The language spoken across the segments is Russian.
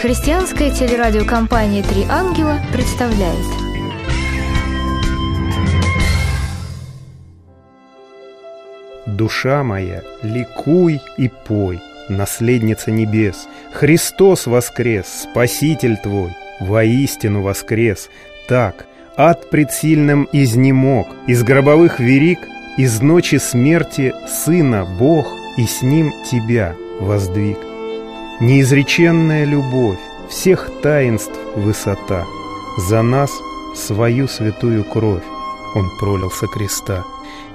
Христианская телерадиокомпания «Три ангела» представляет Душа моя, ликуй и пой, наследница небес, Христос воскрес, Спаситель твой, воистину воскрес. Так, ад предсильным изнемог, из гробовых верик, из ночи смерти Сына Бог и с Ним тебя воздвиг. Неизреченная любовь, всех таинств высота, За нас свою святую кровь Он пролил со креста.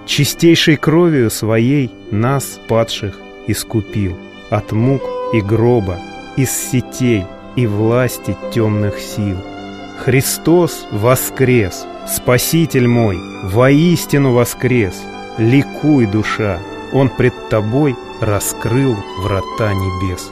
Чистейшей кровью своей нас, падших, искупил От мук и гроба, из сетей и власти темных сил. Христос воскрес, Спаситель мой, воистину воскрес, Ликуй, душа, Он пред тобой раскрыл врата небес.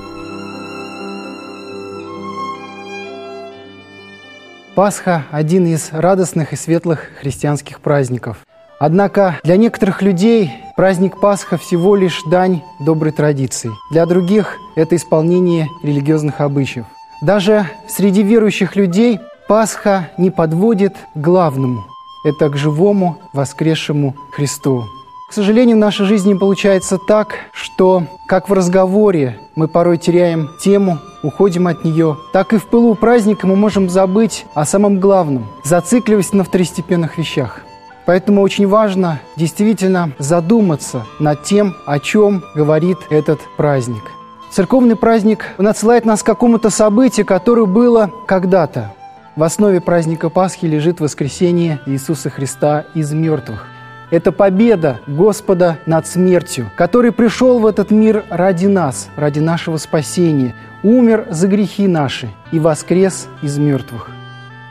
Пасха – один из радостных и светлых христианских праздников. Однако для некоторых людей праздник Пасха всего лишь дань доброй традиции. Для других – это исполнение религиозных обычаев. Даже среди верующих людей Пасха не подводит к главному – это к живому воскресшему Христу. К сожалению, в нашей жизни получается так, что как в разговоре мы порой теряем тему, уходим от нее, так и в пылу праздника мы можем забыть о самом главном, зацикливаясь на второстепенных вещах. Поэтому очень важно действительно задуматься над тем, о чем говорит этот праздник. Церковный праздник, он отсылает нас к какому-то событию, которое было когда-то. В основе праздника Пасхи лежит воскресение Иисуса Христа из мертвых. Это победа Господа над смертью, который пришел в этот мир ради нас, ради нашего спасения, умер за грехи наши и воскрес из мертвых.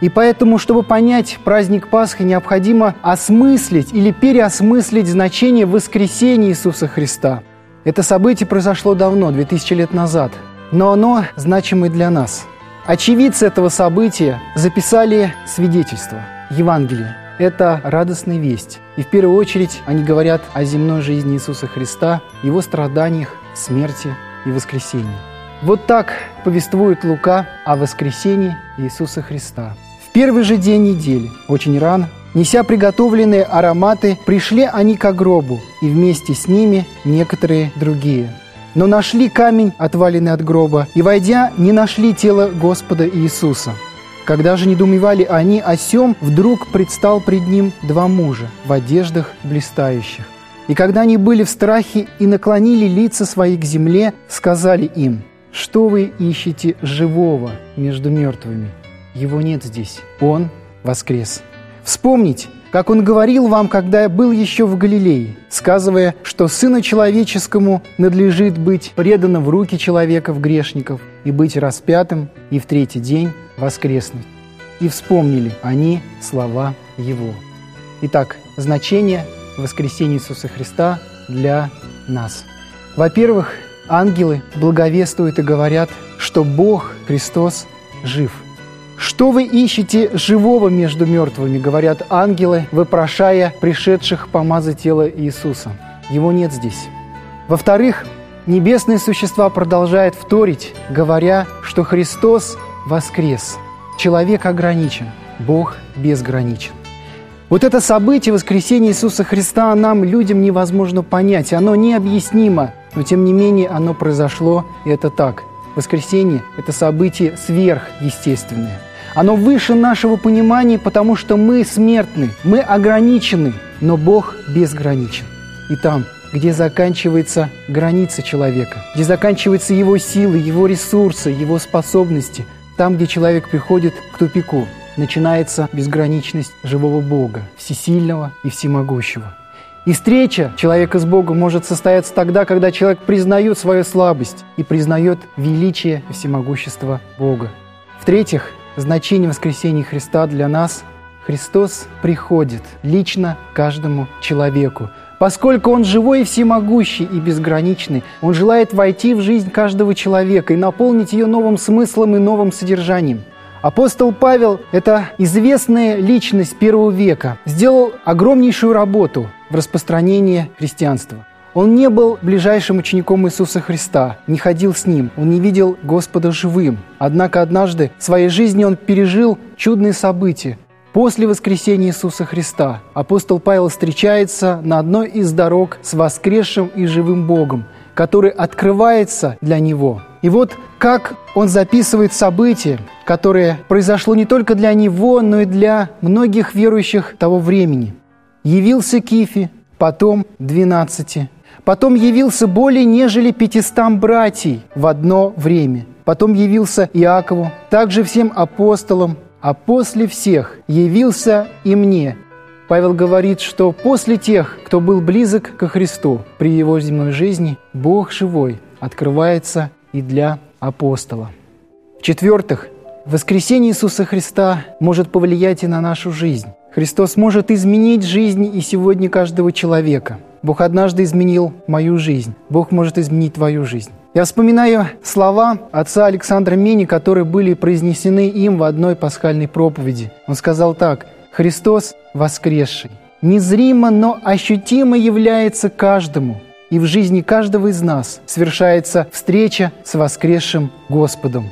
И поэтому, чтобы понять праздник Пасхи, необходимо осмыслить или переосмыслить значение воскресения Иисуса Христа. Это событие произошло давно, 2000 лет назад, но оно значимо и для нас. Очевидцы этого события записали свидетельство, Евангелие – это радостная весть. И в первую очередь они говорят о земной жизни Иисуса Христа, Его страданиях, смерти и воскресении. Вот так повествует Лука о воскресении Иисуса Христа. В первый же день недели, очень рано, неся приготовленные ароматы, пришли они к гробу, и вместе с ними некоторые другие. Но нашли камень, отваленный от гроба, и, войдя, не нашли тело Господа Иисуса – когда же недоумевали они о сем, вдруг предстал пред ним два мужа в одеждах блистающих. И когда они были в страхе и наклонили лица свои к земле, сказали им, «Что вы ищете живого между мертвыми? Его нет здесь, он воскрес». Вспомните, как он говорил вам, когда я был еще в Галилее, сказывая, что Сыну Человеческому надлежит быть преданным в руки человеков грешников и быть распятым, и в третий день воскреснуть. И вспомнили они слова Его. Итак, значение воскресения Иисуса Христа для нас. Во-первых, ангелы благовествуют и говорят, что Бог, Христос, жив. «Что вы ищете живого между мертвыми?» – говорят ангелы, вопрошая пришедших помазать тело Иисуса. Его нет здесь. Во-вторых, небесные существа продолжают вторить, говоря, что Христос воскрес. Человек ограничен, Бог безграничен. Вот это событие воскресения Иисуса Христа нам, людям, невозможно понять. Оно необъяснимо, но тем не менее оно произошло, и это так. Воскресение – это событие сверхъестественное. Оно выше нашего понимания, потому что мы смертны, мы ограничены, но Бог безграничен. И там, где заканчивается граница человека, где заканчиваются его силы, его ресурсы, его способности – там, где человек приходит к тупику, начинается безграничность живого Бога, всесильного и всемогущего. И встреча человека с Богом может состояться тогда, когда человек признает свою слабость и признает величие и всемогущество Бога. В-третьих, значение воскресения Христа для нас – Христос приходит лично каждому человеку, Поскольку Он живой и всемогущий и безграничный, Он желает войти в жизнь каждого человека и наполнить ее новым смыслом и новым содержанием. Апостол Павел – это известная личность первого века, сделал огромнейшую работу в распространении христианства. Он не был ближайшим учеником Иисуса Христа, не ходил с Ним, он не видел Господа живым. Однако однажды в своей жизни он пережил чудные события. После воскресения Иисуса Христа апостол Павел встречается на одной из дорог с воскресшим и живым Богом, который открывается для него. И вот как он записывает события, которое произошло не только для него, но и для многих верующих того времени. Явился Кифи, потом двенадцати, потом явился более нежели пятистам братьей в одно время, потом явился Иакову, также всем апостолам, а после всех явился и мне. Павел говорит, что после тех, кто был близок ко Христу при его земной жизни, Бог живой открывается и для апостола. В-четвертых, воскресение Иисуса Христа может повлиять и на нашу жизнь. Христос может изменить жизнь и сегодня каждого человека. Бог однажды изменил мою жизнь. Бог может изменить твою жизнь. Я вспоминаю слова отца Александра Мени, которые были произнесены им в одной пасхальной проповеди. Он сказал так, «Христос воскресший, незримо, но ощутимо является каждому, и в жизни каждого из нас совершается встреча с воскресшим Господом.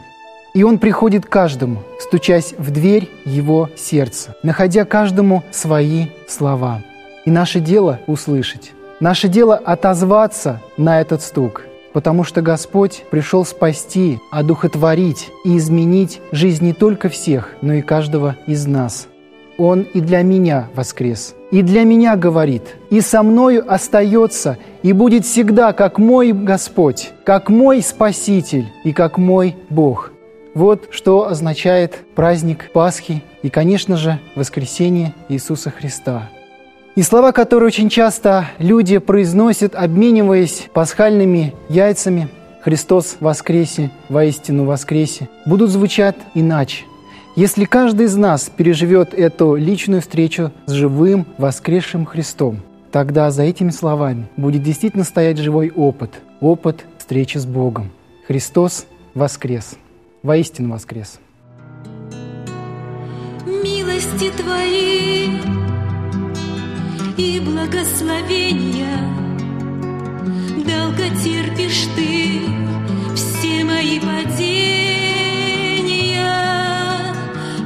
И Он приходит каждому, стучась в дверь Его сердца, находя каждому свои слова. И наше дело – услышать. Наше дело – отозваться на этот стук – потому что Господь пришел спасти, одухотворить и изменить жизнь не только всех, но и каждого из нас. Он и для меня воскрес, и для меня говорит, и со мною остается, и будет всегда, как мой Господь, как мой Спаситель и как мой Бог. Вот что означает праздник Пасхи и, конечно же, воскресение Иисуса Христа – и слова, которые очень часто люди произносят, обмениваясь пасхальными яйцами, «Христос воскресе, воистину воскресе», будут звучать иначе. Если каждый из нас переживет эту личную встречу с живым, воскресшим Христом, тогда за этими словами будет действительно стоять живой опыт, опыт встречи с Богом. Христос воскрес, воистину воскрес. Милости Твои и благословения. Долго терпишь ты все мои падения.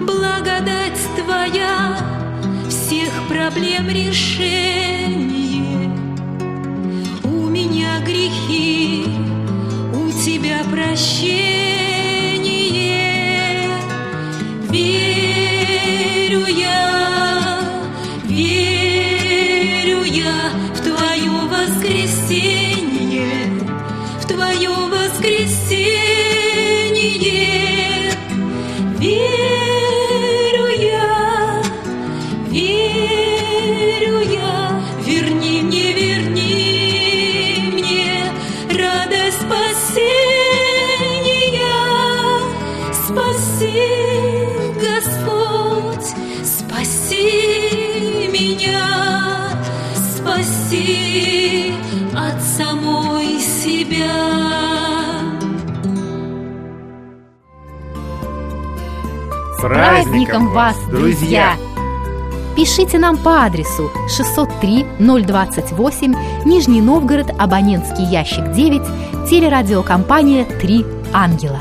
Благодать твоя всех проблем решение. У меня грехи, у тебя прощение. Воскресенье. Верю я, верю я, верни мне, верни мне радость спасения. Спаси, Господь, спаси меня спаси праздником вас, друзья! Пишите нам по адресу 603 028 Нижний Новгород, абонентский ящик 9, телерадиокомпания «Три ангела».